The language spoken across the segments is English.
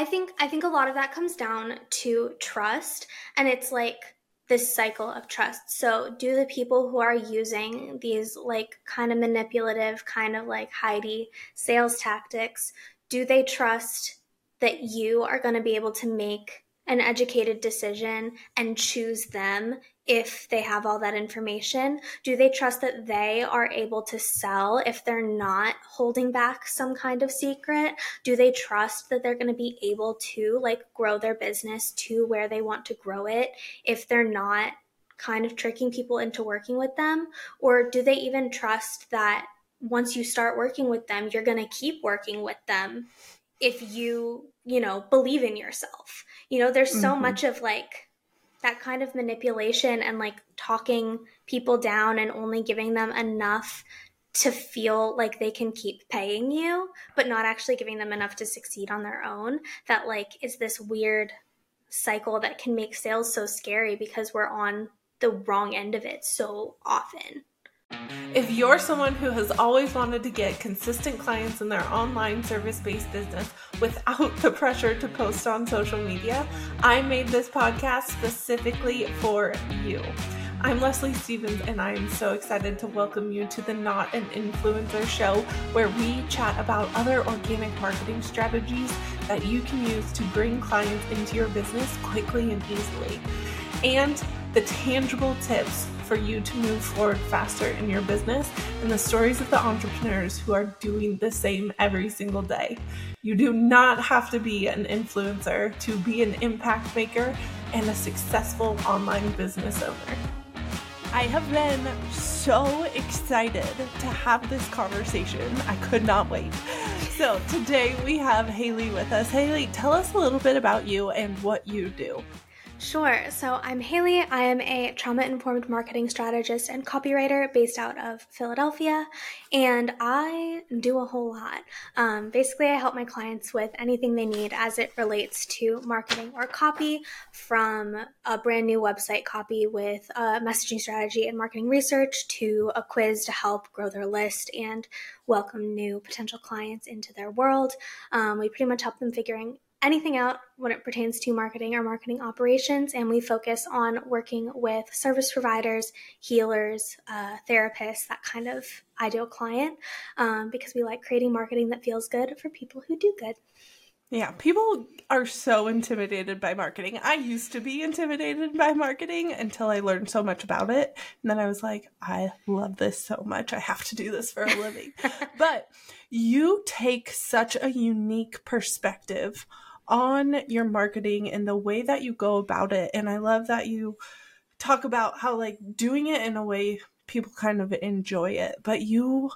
I think I think a lot of that comes down to trust and it's like this cycle of trust. So, do the people who are using these like kind of manipulative, kind of like Heidi sales tactics, do they trust that you are going to be able to make an educated decision and choose them if they have all that information? Do they trust that they are able to sell if they're not holding back some kind of secret? Do they trust that they're going to be able to like grow their business to where they want to grow it if they're not kind of tricking people into working with them? Or do they even trust that once you start working with them, you're going to keep working with them if you, you know, believe in yourself? You know, there's so mm-hmm. much of like, that kind of manipulation and like talking people down and only giving them enough to feel like they can keep paying you, but not actually giving them enough to succeed on their own. That like is this weird cycle that can make sales so scary because we're on the wrong end of it so often. If you're someone who has always wanted to get consistent clients in their online service based business without the pressure to post on social media, I made this podcast specifically for you. I'm Leslie Stevens, and I am so excited to welcome you to the Not an Influencer show, where we chat about other organic marketing strategies that you can use to bring clients into your business quickly and easily, and the tangible tips for you to move forward faster in your business and the stories of the entrepreneurs who are doing the same every single day. You do not have to be an influencer to be an impact maker and a successful online business owner. I have been so excited to have this conversation. I could not wait. So, today we have Haley with us. Haley, tell us a little bit about you and what you do. Sure. So I'm Haley. I am a trauma informed marketing strategist and copywriter based out of Philadelphia, and I do a whole lot. Um, basically, I help my clients with anything they need as it relates to marketing or copy, from a brand new website copy with a messaging strategy and marketing research to a quiz to help grow their list and welcome new potential clients into their world. Um, we pretty much help them figuring anything out when it pertains to marketing or marketing operations, and we focus on working with service providers, healers, uh, therapists, that kind of ideal client, um, because we like creating marketing that feels good for people who do good. Yeah, people are so intimidated by marketing. I used to be intimidated by marketing until I learned so much about it. And then I was like, I love this so much. I have to do this for a living. but you take such a unique perspective on your marketing and the way that you go about it. And I love that you talk about how, like, doing it in a way people kind of enjoy it, but you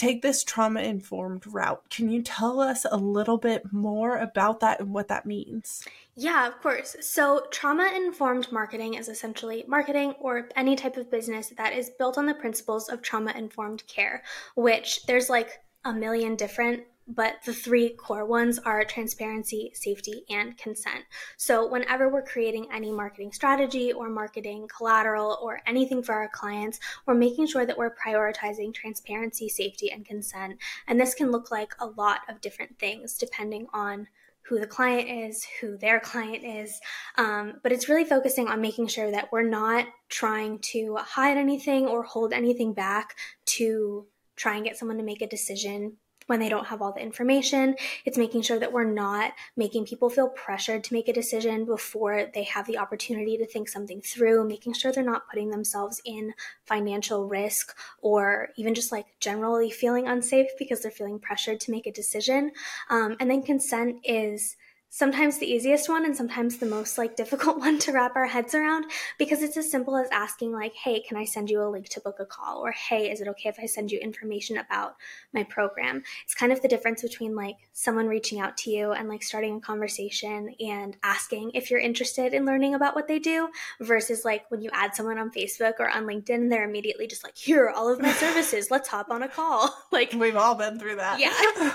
take this trauma informed route. Can you tell us a little bit more about that and what that means? Yeah, of course. So, trauma informed marketing is essentially marketing or any type of business that is built on the principles of trauma informed care, which there's like a million different but the three core ones are transparency, safety, and consent. So, whenever we're creating any marketing strategy or marketing collateral or anything for our clients, we're making sure that we're prioritizing transparency, safety, and consent. And this can look like a lot of different things depending on who the client is, who their client is. Um, but it's really focusing on making sure that we're not trying to hide anything or hold anything back to try and get someone to make a decision when they don't have all the information. It's making sure that we're not making people feel pressured to make a decision before they have the opportunity to think something through, making sure they're not putting themselves in financial risk or even just like generally feeling unsafe because they're feeling pressured to make a decision. Um, and then consent is sometimes the easiest one and sometimes the most like difficult one to wrap our heads around because it's as simple as asking like hey can i send you a link to book a call? or hey is it okay if i send you information about my program? It's kind of the difference between like someone reaching out to you and like starting a conversation and asking if you're interested in learning about what they do versus like when you add someone on facebook or on linkedin they're immediately just like here are all of my services. Let's hop on a call. Like we've all been through that. yeah.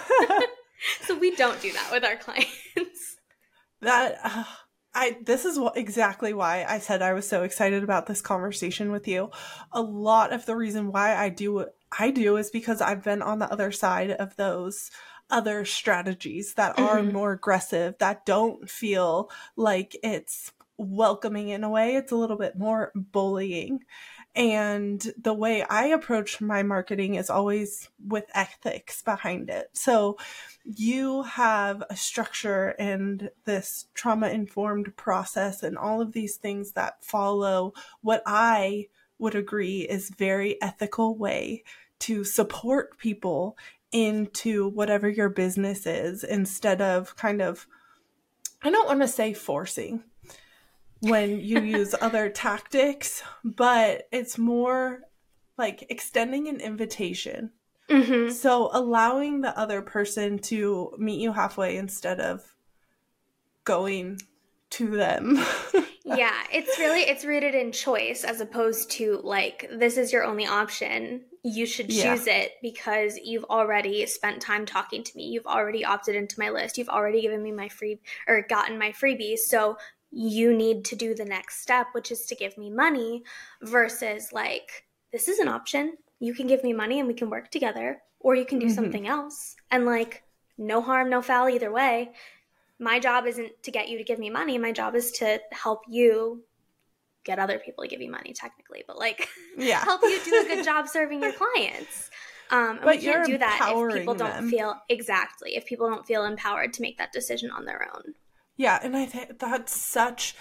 So we don't do that with our clients. That uh, I this is what, exactly why I said I was so excited about this conversation with you. A lot of the reason why I do what I do is because I've been on the other side of those other strategies that are Mhm. more aggressive, that don't feel like it's welcoming in a way. It's a little bit more bullying. And the way I approach my marketing is always with ethics behind it. So you have a structure and this trauma informed process and all of these things that follow what I would agree is very ethical way to support people into whatever your business is instead of kind of I don't want to say forcing when you use other tactics, but it's more like extending an invitation. Mhm. So allowing the other person to meet you halfway instead of going to them. yeah, it's really it's rooted in choice as opposed to like this is your only option. You should Yeah. choose it because you've already spent time talking to me. You've already opted into my list. You've already given me my free or gotten my freebies. So you need to do the next step, which is to give me money versus like this is an option. You can give me money and we can work together or you can do Mhm. something else. And like no harm, no foul either way my job isn't to get you to give me money. My job is to help you get other people to give you money, technically, but like yeah. help you do a good job serving your clients. Um, and But we can't do that if people don't them. feel exactly if people don't feel empowered to make that decision on their own. Yeah, and I think that's such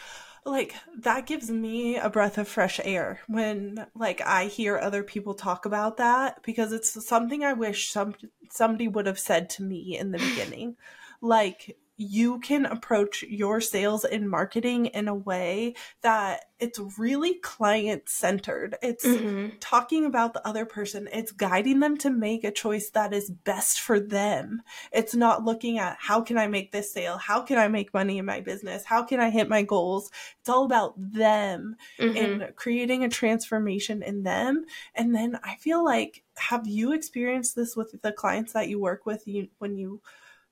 like that gives me a breath of fresh air when like I hear other people talk about that because it's something I wish some somebody would have said to me in the beginning. Like you can approach your sales and marketing in a way that it's really client centered. It's Mhm. talking about the other person. It's guiding them to make a choice that is best for them. It's not looking at how can I make this sale? How can I make money in my business? How can I hit my goals? It's all about them Mhm. and creating a transformation in them. And then I feel like, have you experienced this with the clients that you work with you, when you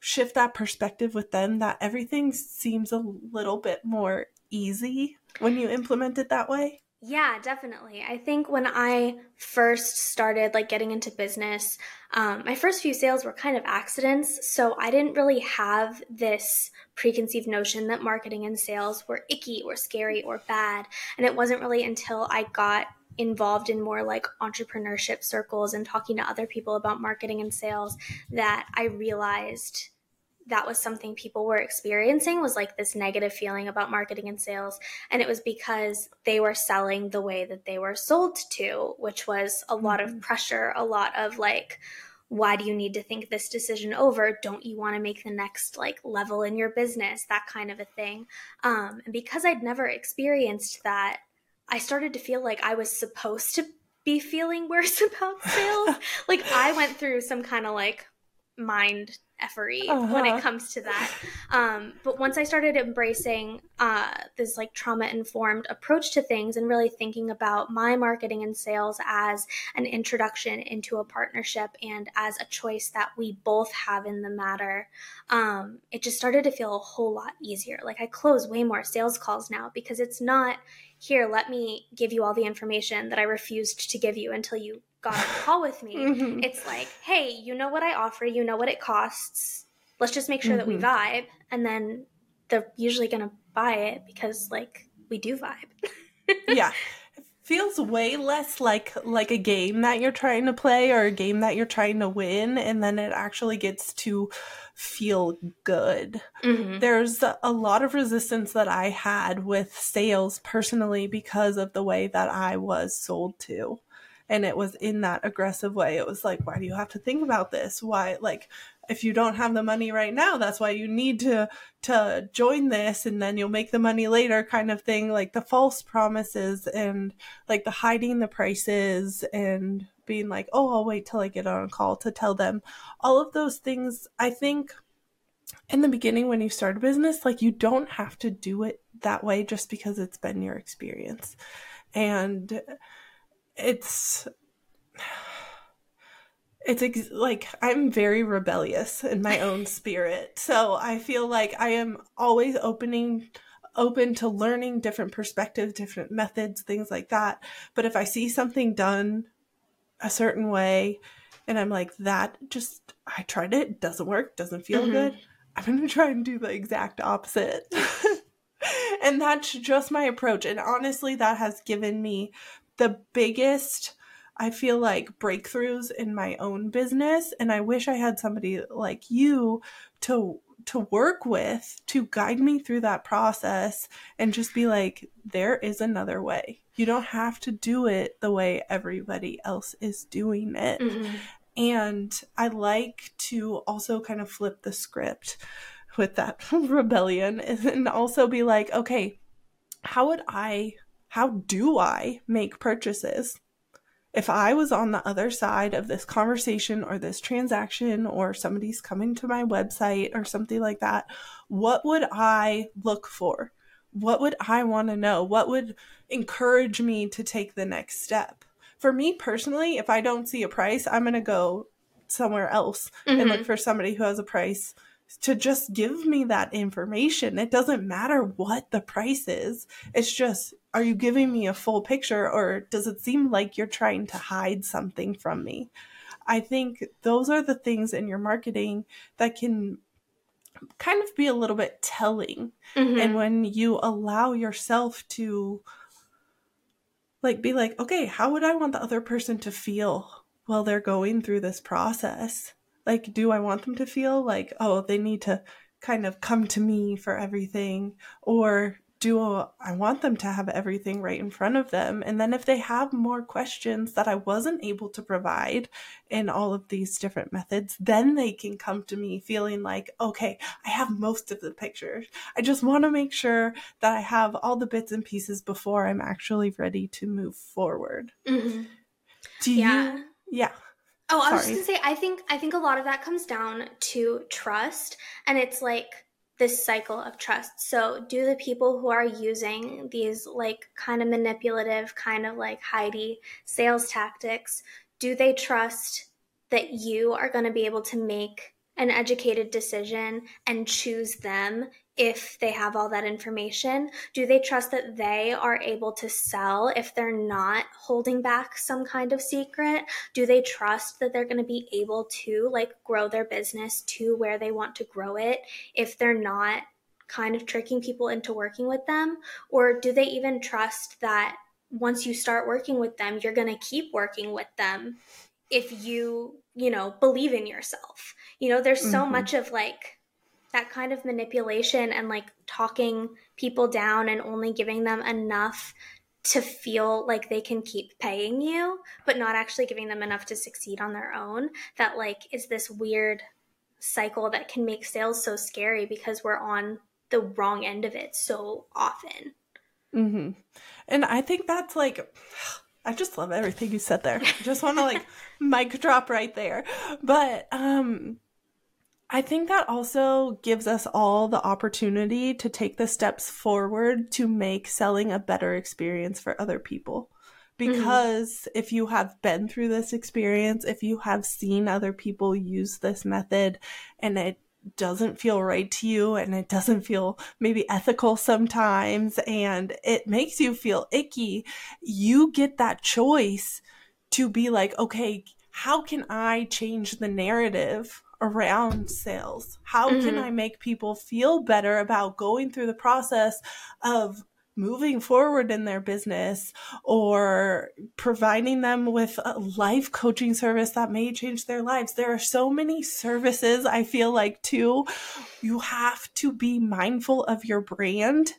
shift that perspective with them that everything seems a little bit more easy when you implement it that way? Yeah, definitely. I think when I first started like getting into business, um, my first few sales were kind of accidents. So I didn't really have this preconceived notion that marketing and sales were icky or scary or bad. And it wasn't really until I got involved in more like entrepreneurship circles and talking to other people about marketing and sales that I realized that was something people were experiencing was like this negative feeling about marketing and sales. And it was because they were selling the way that they were sold to which was a lot of Mhm. pressure a lot of like why do you need to think this decision over? Don't you want to make the next like level in your business? That kind of a thing. Um, and because i'd never experienced that i started to feel like i was supposed to be feeling worse about sales. Like i went through some kind of like mind effery when Uh-huh. it comes to that um, but once i started embracing uh, this like trauma informed approach to things and really thinking about my marketing and sales as an introduction into a partnership and as a choice that we both have in the matter um, it just started to feel a whole lot easier like i close way more sales calls now because it's not here let me give you all the information that i refused to give you until you got a call with me Mhm. it's like, hey, you know what I offer, you know what it costs. Let's just make sure that we Mhm. vibe. And then they're usually going to buy it because, like, we do vibe. yeah. It feels way less like like a game that you're trying to play or a game that you're trying to win and then it actually gets to feel good. Mm-hmm. There's a lot of resistance that I had with sales personally because of the way that I was sold to. And it was in that aggressive way. It was like, why do you have to think about this? Why, like, if you don't have the money right now, that's why you need to to join this, and then you'll make the money later, kind of thing. Like the false promises and like the hiding the prices and being like, oh, I'll wait till I get on a call to tell them. All of those things, I think, in the beginning when you start a business, like you don't have to do it that way just because it's been your experience. And it's it's ex- like I'm very rebellious in my own spirit. So I feel like I am always opening open to learning different perspectives, different methods, things like that. But if I see something done a certain way and I'm like, that just, I tried it, doesn't work, doesn't feel Mhm. good. I'm going to try and do the exact opposite. and that's just my approach. And honestly, that has given me the biggest, I feel like, breakthroughs in my own business. And I wish I had somebody like you to to work with to guide me through that process and just be like there is another way you don't have to do it the way everybody else is doing it Mhm. and I like to also kind of flip the script with that rebellion and also be like, okay, how would I, how do I make purchases? If I was on the other side of this conversation or this transaction or somebody's coming to my website or something like that, what would I look for? What would I want to know? What would encourage me to take the next step? For me personally, if I don't see a price, I'm going to go somewhere else and Mhm. look for somebody who has a price to just give me that information. It doesn't matter what the price is. It's just, are you giving me a full picture or does it seem like you're trying to hide something from me? I think those are the things in your marketing that can kind of be a little bit telling. Mhm. And when you allow yourself to like be like, okay, how would I want the other person to feel while they're going through this process? Like, do I want them to feel like, oh, they need to kind of come to me for everything? Or do I want them to have everything right in front of them? And then if they have more questions that I wasn't able to provide in all of these different methods, then they can come to me feeling like, okay, I have most of the pictures. I just want to make sure that I have all the bits and pieces before I'm actually ready to move forward. Mhm. Do Yeah. you? Yeah. Oh, I was Sorry. just gonna say, I think I think a lot of that comes down to trust, and it's like this cycle of trust. So, do the people who are using these like kind of manipulative, kind of like Heidi sales tactics, do they trust that you are going to be able to make an educated decision and choose them if they have all that information? Do they trust that they are able to sell if they're not holding back some kind of secret? do they trust that they're going to be able to like grow their business to where they want to grow it if they're not kind of tricking people into working with them or do they even trust that once you start working with them you're going to keep working with them if you you know believe in yourself you know there's so Mhm. much of like that kind of manipulation and like talking people down and only giving them enough to feel like they can keep paying you, but not actually giving them enough to succeed on their own. That like is this weird cycle that can make sales so scary because we're on the wrong end of it so often. Mm-hmm. And I think that's like, I just love everything you said there. I just want to like mic drop right there. But um, I think that also gives us all the opportunity to take the steps forward to make selling a better experience for other people. Mm-hmm. Because if you have been through this experience, if you have seen other people use this method and it doesn't feel right to you and it doesn't feel maybe ethical sometimes and it makes you feel icky, you get that choice to be like, okay, how can I change the narrative around sales? How can Mhm. I make people feel better about going through the process of moving forward in their business or providing them with a life coaching service that may change their lives. There are so many services, I feel like, too. You have to be mindful of your brand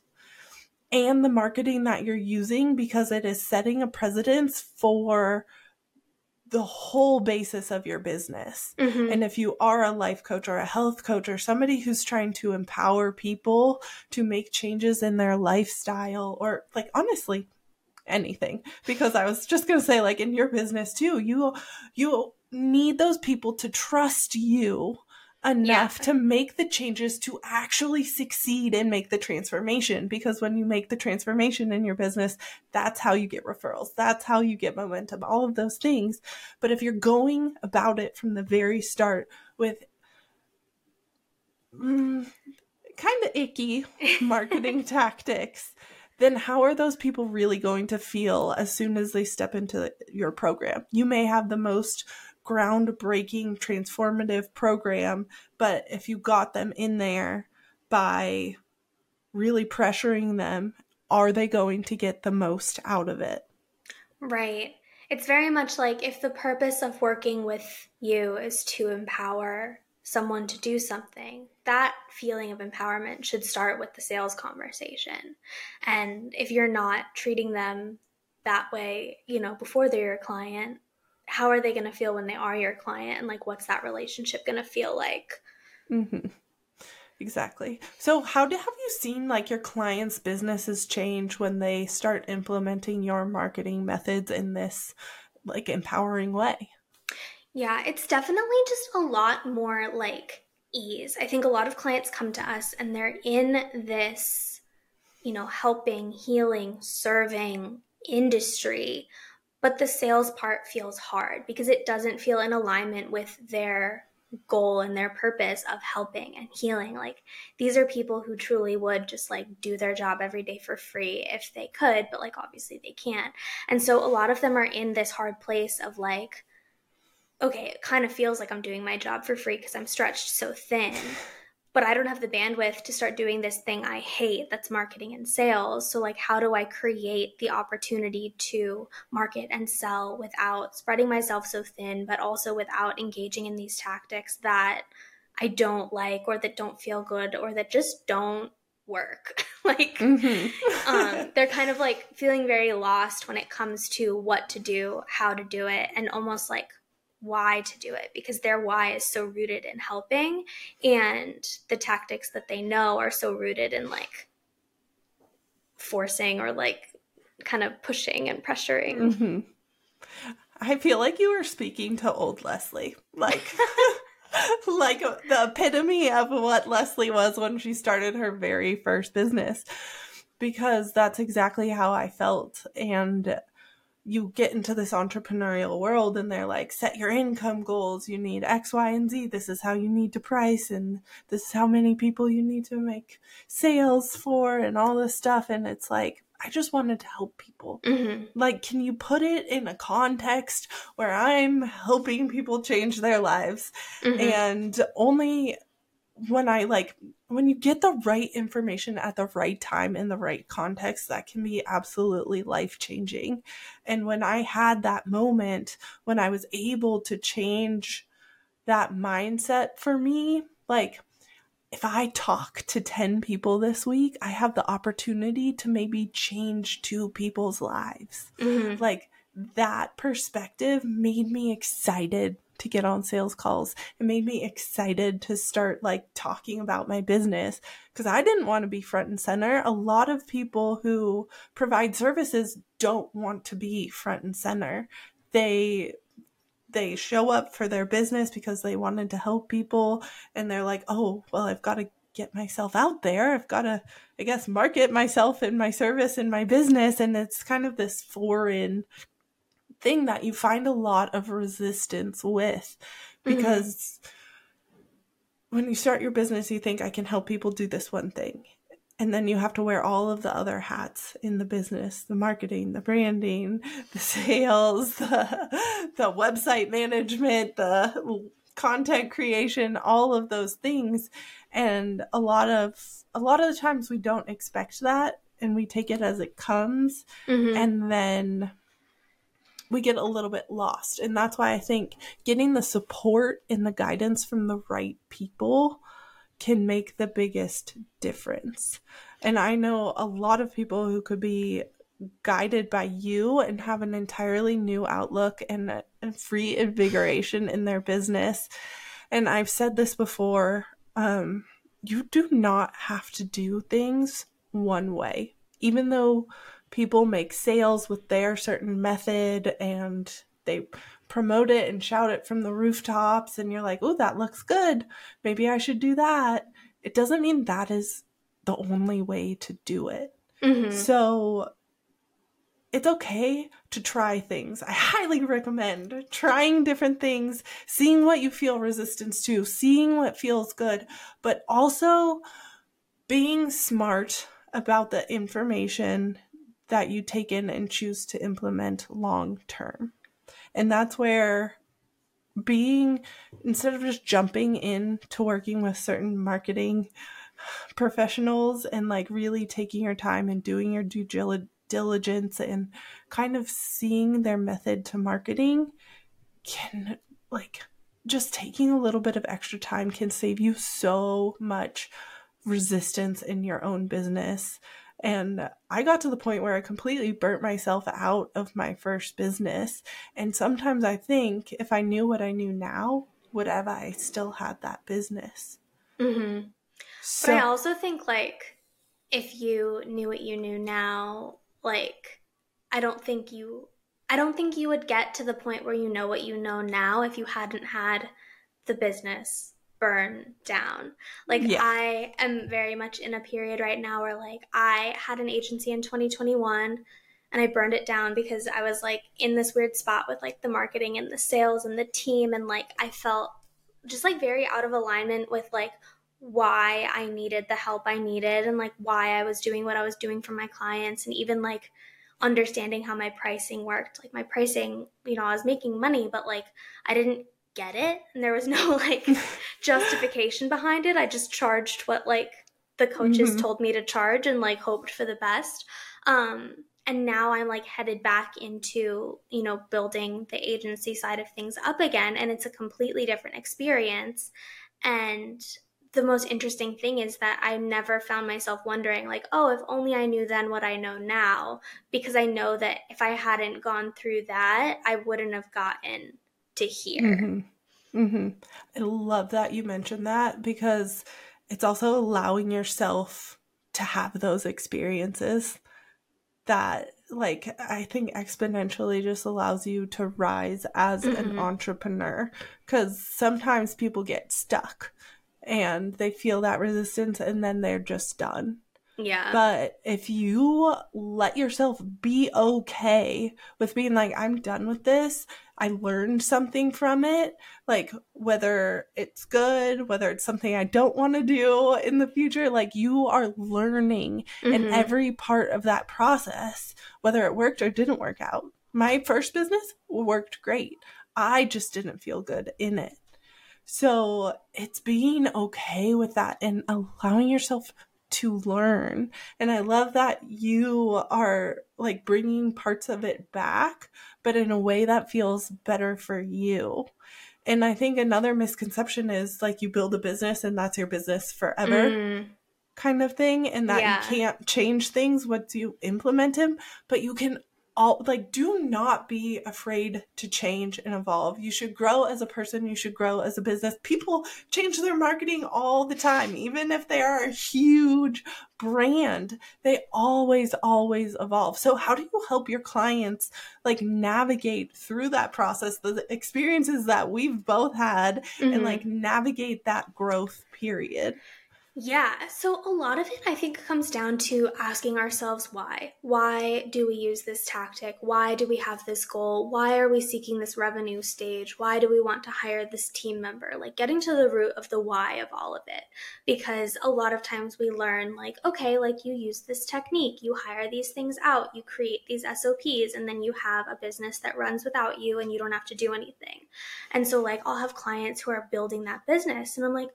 and the marketing that you're using because it is setting a precedence for the whole basis of your business. Mhm. And if you are a life coach or a health coach or somebody who's trying to empower people to make changes in their lifestyle or like honestly anything because I was just going to say like in your business too you you need those people to trust you enough Yeah. to make the changes to actually succeed and make the transformation because when you make the transformation in your business that's how you get referrals that's how you get momentum all of those things but if you're going about it from the very start with mm, kind of icky marketing tactics, then how are those people really going to feel as soon as they step into your program? You may have the most groundbreaking, transformative program, but if you got them in there by really pressuring them, are they going to get the most out of it? Right. It's very much like if the purpose of working with you is to empower someone to do something, that feeling of empowerment should start with the sales conversation. And if you're not treating them that way, you know, before they're your client, how are they going to feel when they are your client? And like, what's that relationship going to feel like? Mm-hmm. Exactly. So, how do, have you seen like your clients' businesses change when they start implementing your marketing methods in this like empowering way? Yeah, it's definitely just a lot more like ease. I think a lot of clients come to us and they're in this, you know, helping, healing, serving industry, but the sales part feels hard because it doesn't feel in alignment with their goal and their purpose of helping and healing. Like these are people who truly would just like do their job every day for free if they could, but like obviously they can't. And so a lot of them are in this hard place of like, okay, it kind of feels like I'm doing my job for free because I'm stretched so thin. But I don't have the bandwidth to start doing this thing I hate that's marketing and sales. So, like, how do I create the opportunity to market and sell without spreading myself so thin, but also without engaging in these tactics that I don't like or that don't feel good or that just don't work. like, mm-hmm. um, they're kind of like feeling very lost when it comes to what to do, how to do it, and almost like why to do it because their why is so rooted in helping and the tactics that they know are so rooted in like forcing or like kind of pushing and pressuring. Mm-hmm. I feel like you are speaking to old Leslie. Like like the epitome of what Leslie was when she started her very first business because that's exactly how I felt and you get into this entrepreneurial world and they're like set your income goals. You need x y and z. This is how you need to price and this is how many people you need to make sales for and all this stuff. And it's like i just wanted to help people. Mm-hmm. like can you put it in a context where i'm helping people change their lives? Mm-hmm. and only when I like when you get the right information at the right time in the right context, that can be absolutely life changing. And when I had that moment when I was able to change that mindset for me, like if I talk to 10 people this week, I have the opportunity to maybe change two people's lives. Mm-hmm. Like that perspective made me excited to get on sales calls. It made me excited to start like talking about my business because I didn't want to be front and center. A lot of people who provide services don't want to be front and center. They they show up for their business because they wanted to help people and they're like, "Oh, well, I've got to get myself out there. I've got to, I guess, market myself and my service and my business. And it's kind of this foreign thing that you find a lot of resistance with mm-hmm. because mm-hmm. when you start your business, you think, I can help people do this one thing. And then you have to wear all of the other hats in the business the marketing, the branding, the sales, the, the website management, the content creation, all of those things. And a lot of a lot of the times we don't expect that and we take it as it comes. Mm-hmm. And then we get a little bit lost. And that's why I think getting the support and the guidance from the right people can make the biggest difference. And I know a lot of people who could be guided by you and have an entirely new outlook and, and free invigoration in their business. And I've said this before um, you do not have to do things one way. Even though people make sales with their certain method and they promote it and shout it from the rooftops and you're like, "Oh, that looks good. Maybe I should do that." It doesn't mean that is the only way to do it. Mm-hmm. So it's okay to try things. I highly recommend trying different things, seeing what you feel resistance to, seeing what feels good, but also being smart about the information that you take in and choose to implement long term. And that's where being instead of just jumping in to working with certain marketing professionals and like really taking your time and doing your due diligence and kind of seeing their method to marketing can like just taking a little bit of extra time can save you so much resistance in your own business. And I got to the point where I completely burnt myself out of my first business. And sometimes I think if I knew what I knew now, would have I still had that business? Mm-hmm. So, but I also think like if you knew what you knew now, like I don't think you I don't think you would get to the point where you know what you know now if you hadn't had the business burn down. Like yeah. I am very much in a period right now where like I had an agency in 2021 and I burned it down because I was like in this weird spot with like the marketing and the sales and the team and like I felt just like very out of alignment with like why I needed the help I needed and like why I was doing what I was doing for my clients and even like understanding how my pricing worked. Like my pricing, you know, I was making money, but like I didn't get it and there was no like justification behind it. I just charged what like the coaches mm-hmm. told me to charge and like hoped for the best. Um and now I'm like headed back into, you know, building the agency side of things up again and it's a completely different experience. And the most interesting thing is that I never found myself wondering, like, oh, if only I knew then what I know now, because I know that if I hadn't gone through that, I wouldn't have gotten to hear. Mm-hmm. Mm-hmm. I love that you mentioned that because it's also allowing yourself to have those experiences that like I think exponentially just allows you to rise as mm-hmm. an entrepreneur cuz sometimes people get stuck and they feel that resistance and then they're just done. Yeah. But if you let yourself be okay with being like, I'm done with this, I learned something from it, like whether it's good, whether it's something I don't want to do in the future, like you are learning mm-hmm. in every part of that process, whether it worked or didn't work out. My first business worked great. I just didn't feel good in it. So it's being okay with that and allowing yourself to learn. And I love that you are like bringing parts of it back, but in a way that feels better for you. And I think another misconception is like you build a business and that's your business forever. Mm. Kind of thing, and that yeah. you can't change things once you implement them, but you can all like do not be afraid to change and evolve. You should grow as a person. You should grow as a business. People change their marketing all the time. Even if they are a huge brand they always always evolve. So how do you help your clients like navigate through that process the experiences that we've both had mm-hmm. and like navigate that growth period yeah, so a lot of it I think comes down to asking ourselves why. Why do we use this tactic? Why do we have this goal? Why are we seeking this revenue stage? Why do we want to hire this team member? Like getting to the root of the why of all of it. Because a lot of times we learn, like, okay, like you use this technique, you hire these things out, you create these SOPs, and then you have a business that runs without you and you don't have to do anything. And so, like, I'll have clients who are building that business, and I'm like,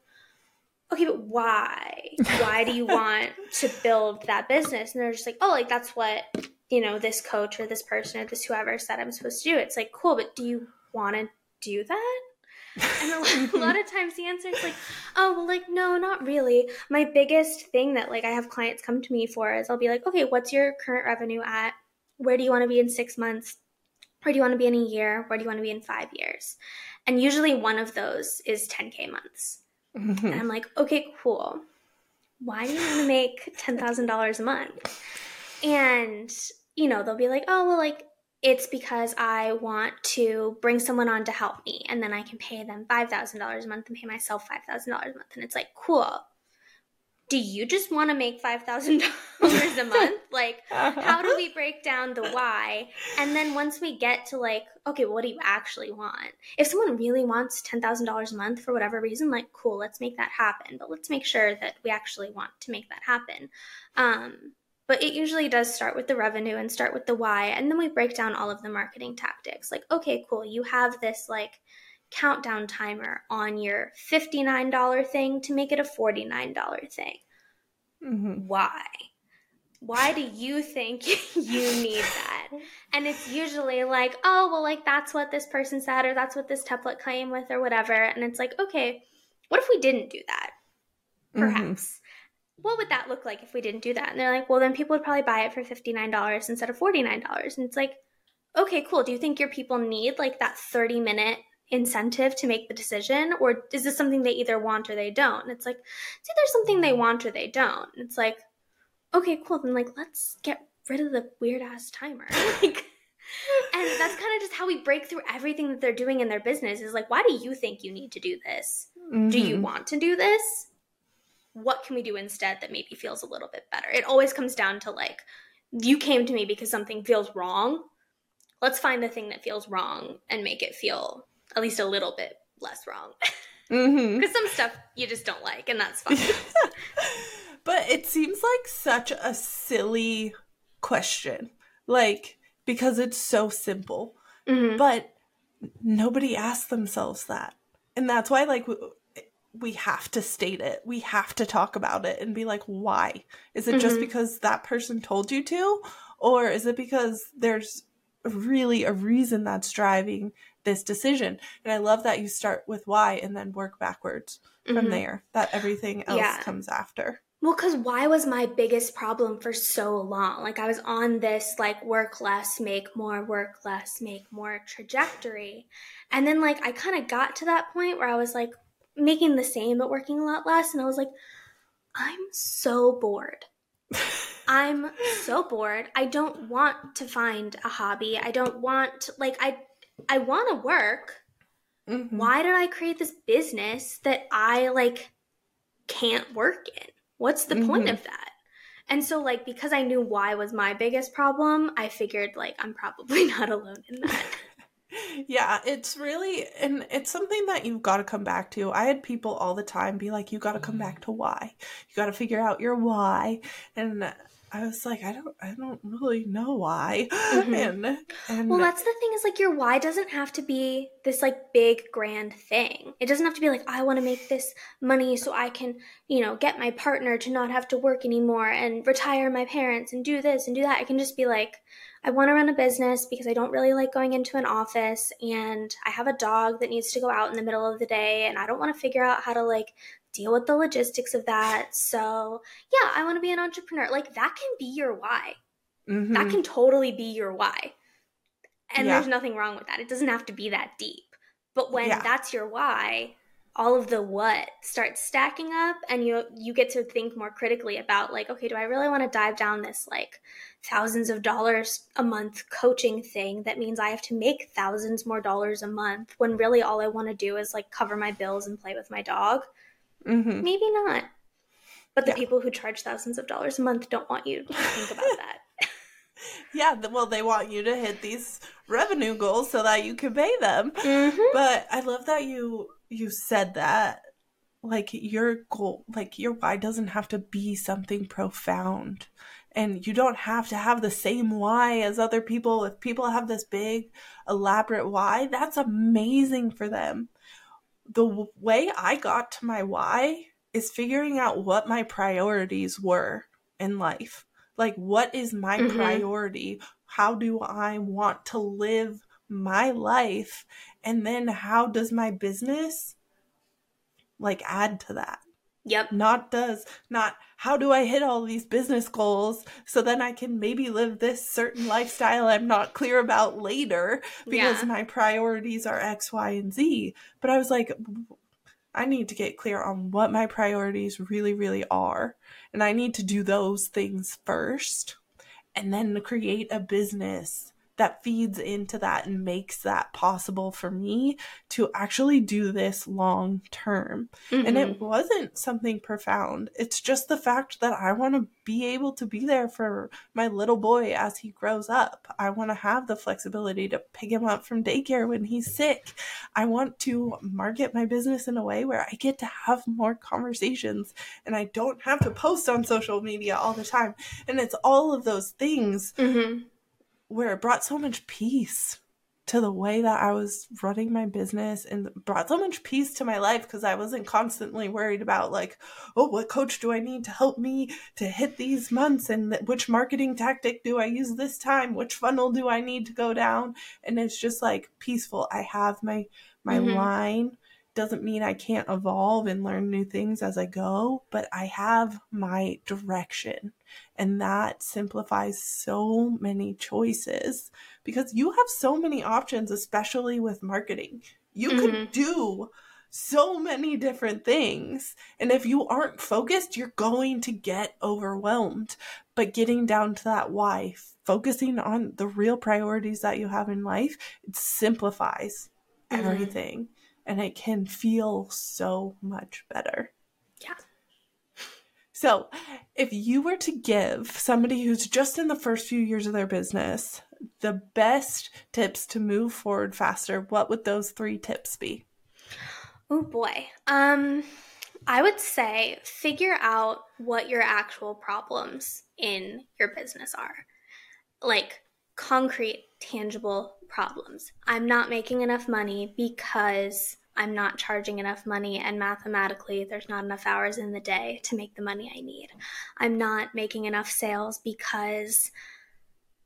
okay, but why? Why do you want to build that business? And they're just like, oh, like that's what, you know, this coach or this person or this whoever said I'm supposed to do. It's like, cool, but do you want to do that? And a lot, a lot of times the answer is like, oh, well, like, no, not really. My biggest thing that like I have clients come to me for is I'll be like, okay, what's your current revenue at? Where do you want to be in six months? Where do you want to be in a year? Where do you want to be in five years? And usually one of those is 10K months. Mm-hmm. And I'm like, okay, cool. Why do you want to make $10,000 a month? And, you know, they'll be like, oh, well, like, it's because I want to bring someone on to help me. And then I can pay them $5,000 a month and pay myself $5,000 a month. And it's like, cool do you just want to make $5,000 a month? like, how do we break down the why? And then once we get to like, okay, what do you actually want? If someone really wants $10,000 a month for whatever reason, like, cool, let's make that happen. But let's make sure that we actually want to make that happen. Um, but it usually does start with the revenue and start with the why. And then we break down all of the marketing tactics. Like, okay, cool, you have this like countdown timer on your $59 thing to make it a $49 thing. Mm-hmm. Why? Why do you think you need that? And it's usually like, oh, well, like that's what this person said, or that's what this template came with, or whatever. And it's like, okay, what if we didn't do that? Mm-hmm. Perhaps. Mm-hmm what would that look like if we didn't do that? And they're like, well, then people would probably buy it for $59 instead of $49. And it's like, okay, cool. Do you think your people need like that 30 minute incentive to make the decision? Or is this something they either want or they don't? And it's like, it's either something they want or they don't. And it's like, okay, cool. Then like, let's get rid of the weird ass timer. like, and that's kind of just how we break through everything that they're doing in their business is like, why do you think you need to do this? Mm-hmm. Do you mm-hmm. want to do this? what can we do instead that maybe feels a little bit better? It always comes down to like, you came to me because something feels wrong. Let's find the thing that feels wrong and make it feel at least a little bit less wrong. Because mm-hmm. some stuff you just don't like, and that's fine. but it seems like such a silly question. Like, because it's so simple. Mm-hmm. But nobody asks themselves that. And that's why, like, we have to state it. We have to talk about it and be like, why? Is it mm-hmm. just because that person told you to? Or is it because there's really a reason that's driving this decision? And I love that you start with why and then work backwards mm-hmm. from there, that everything else yeah. comes after. Well, because why was my biggest problem for so long? Like, I was on this, like, work less, make more, work less, make more trajectory. And then, like, I kind of got to that point where I was like, making the same but working a lot less and I was like I'm so bored. I'm so bored. I don't want to find a hobby. I don't want like I I want to work. Mm-hmm. Why did I create this business that I like can't work in? What's the mm-hmm. point of that? And so like because I knew why was my biggest problem, I figured like I'm probably not alone in that yeah, it's really, and it's something that you've got to come back to. I had people all the time be like, you got to come back to why. You got to figure out your why. And I was like, I don't, I don't really know why. Mm-hmm. And, and well, that's the thing is like your why doesn't have to be this like big grand thing. It doesn't have to be like I want to make this money so I can, you know, get my partner to not have to work anymore and retire my parents and do this and do that. It can just be like I want to run a business because I don't really like going into an office and I have a dog that needs to go out in the middle of the day and I don't want to figure out how to like deal with the logistics of that. So, yeah, I want to be an entrepreneur. Like that can be your why. Mm-hmm. That can totally be your why. And yeah. there's nothing wrong with that. It doesn't have to be that deep. But when yeah. that's your why, all of the what starts stacking up and you you get to think more critically about like okay do i really want to dive down this like thousands of dollars a month coaching thing that means i have to make thousands more dollars a month when really all i want to do is like cover my bills and play with my dog mm-hmm. maybe not but the yeah. people who charge thousands of dollars a month don't want you to think about that yeah well they want you to hit these revenue goals so that you can pay them mm-hmm. but i love that you you said that like your goal like your why doesn't have to be something profound and you don't have to have the same why as other people if people have this big elaborate why that's amazing for them the way i got to my why is figuring out what my priorities were in life. Like what is my mm-hmm. priority? How do i want to live my life? And then how does my business like add to that yep not does not how do i hit all these business goals so then i can maybe live this certain lifestyle i'm not clear about later because yeah. my priorities are x y and z but i was like i need to get clear on what my priorities really really are and i need to do those things first and then create a business that feeds into that and makes that possible for me to actually do this long term. Mm-hmm. And it mm-hmm. wasn't something profound. It's just the fact that I want to be able to be there for my little boy as he grows up. I want to have the flexibility to pick him up from daycare when he's sick. I want to market my business in a way where I get to have more conversations and I don't have to post on social media all the time. And it's all of those things. Mm-hmm where it brought so much peace to the way that I was running my business and brought so much peace to my life because I wasn't constantly worried about like, oh, what coach do I need to help me to hit these months and which marketing tactic do I use this time? Which funnel do I need to go down? And it's just like peaceful. I have my my mm-hmm. line doesn't mean I can't evolve and learn new things as I go, but I have my direction. And that simplifies so many choices because you have so many options, especially with marketing. You mm-hmm. can do so many different things. And if you aren't focused, you're going to get overwhelmed. But getting down to that why, focusing on the real priorities that you have in life, it simplifies mm-hmm. And it can feel so much better. Yeah. So, if you were to give somebody who's just in the first few years of their business the best tips to move forward faster, what would those three tips be? Oh boy. Um I would say figure out what your actual problems in your business are. Like concrete, tangible problems. I'm not making enough money because I'm not charging enough money, and mathematically, there's not enough hours in the day to make the money I need. I'm not making enough sales because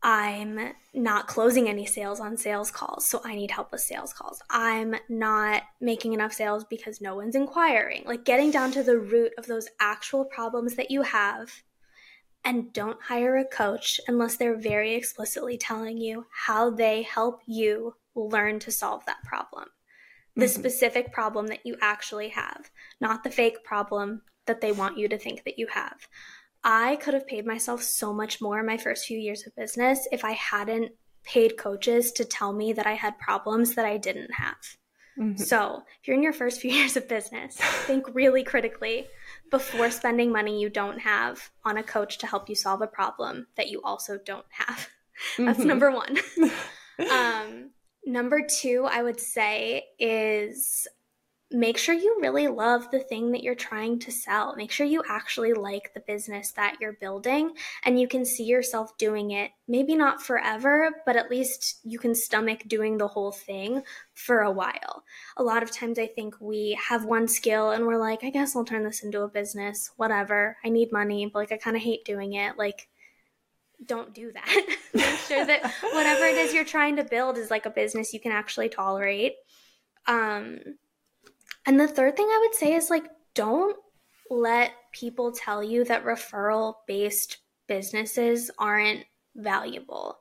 I'm not closing any sales on sales calls, so I need help with sales calls. I'm not making enough sales because no one's inquiring. Like getting down to the root of those actual problems that you have. And don't hire a coach unless they're very explicitly telling you how they help you learn to solve that problem the mm-hmm. specific problem that you actually have, not the fake problem that they want you to think that you have. I could have paid myself so much more in my first few years of business if I hadn't paid coaches to tell me that I had problems that I didn't have. Mm-hmm. So, if you're in your first few years of business, think really critically before spending money you don't have on a coach to help you solve a problem that you also don't have. That's mm-hmm. number one. um, Number two, I would say, is make sure you really love the thing that you're trying to sell. Make sure you actually like the business that you're building and you can see yourself doing it. Maybe not forever, but at least you can stomach doing the whole thing for a while. A lot of times I think we have one skill and we're like, I guess I'll turn this into a business, whatever. I need money, but like I kind of hate doing it. Like don't do that. Make sure that whatever it is you're trying to build is like a business you can actually tolerate. Um, and the third thing I would say is like, don't let people tell you that referral based businesses aren't valuable.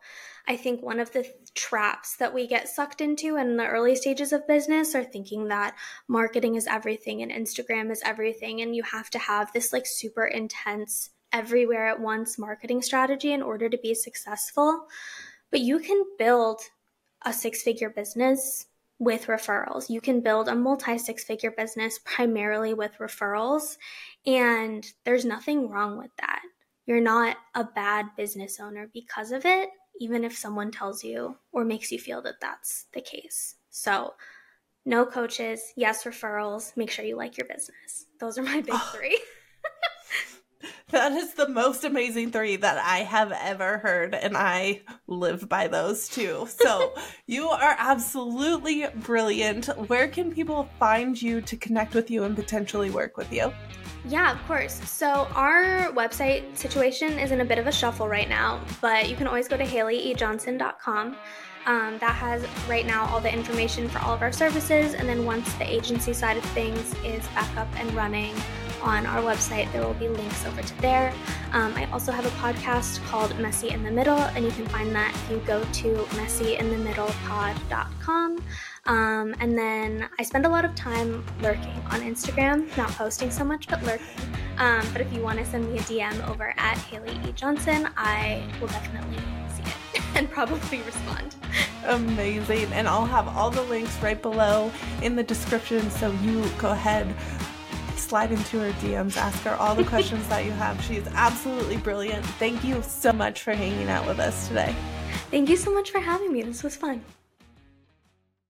I think one of the traps that we get sucked into in the early stages of business are thinking that marketing is everything and Instagram is everything, and you have to have this like super intense everywhere at once marketing strategy in order to be successful. But you can build a six figure business with referrals. You can build a multi six figure business primarily with referrals. And there's nothing wrong with that. You're not a bad business owner because of it, even if someone tells you or makes you feel that that's the case. So, no coaches, yes, referrals. Make sure you like your business. Those are my big three. That is the most amazing three that I have ever heard, and I live by those too. So you are absolutely brilliant. Where can people find you to connect with you and potentially work with you? Yeah, of course. So our website situation is in a bit of a shuffle right now, but you can always go to haleyejohnson.com. Um, that has right now all the information for all of our services, and then once the agency side of things is back up and running, on our website. There will be links over to there. Um, I also have a podcast called Messy in the Middle, and you can find that if you go to messyinthemiddlepod.com. Um, and then I spend a lot of time lurking on Instagram, not posting so much, but lurking. Um, but if you want to send me a DM over at Haley E. Johnson, I will definitely see it and probably respond. Amazing. And I'll have all the links right below in the description. So you go ahead, slide into her DMs, ask her all the questions that you have. She is absolutely brilliant. Thank you so much for hanging out with us today. Thank you so much for having me. This was fun.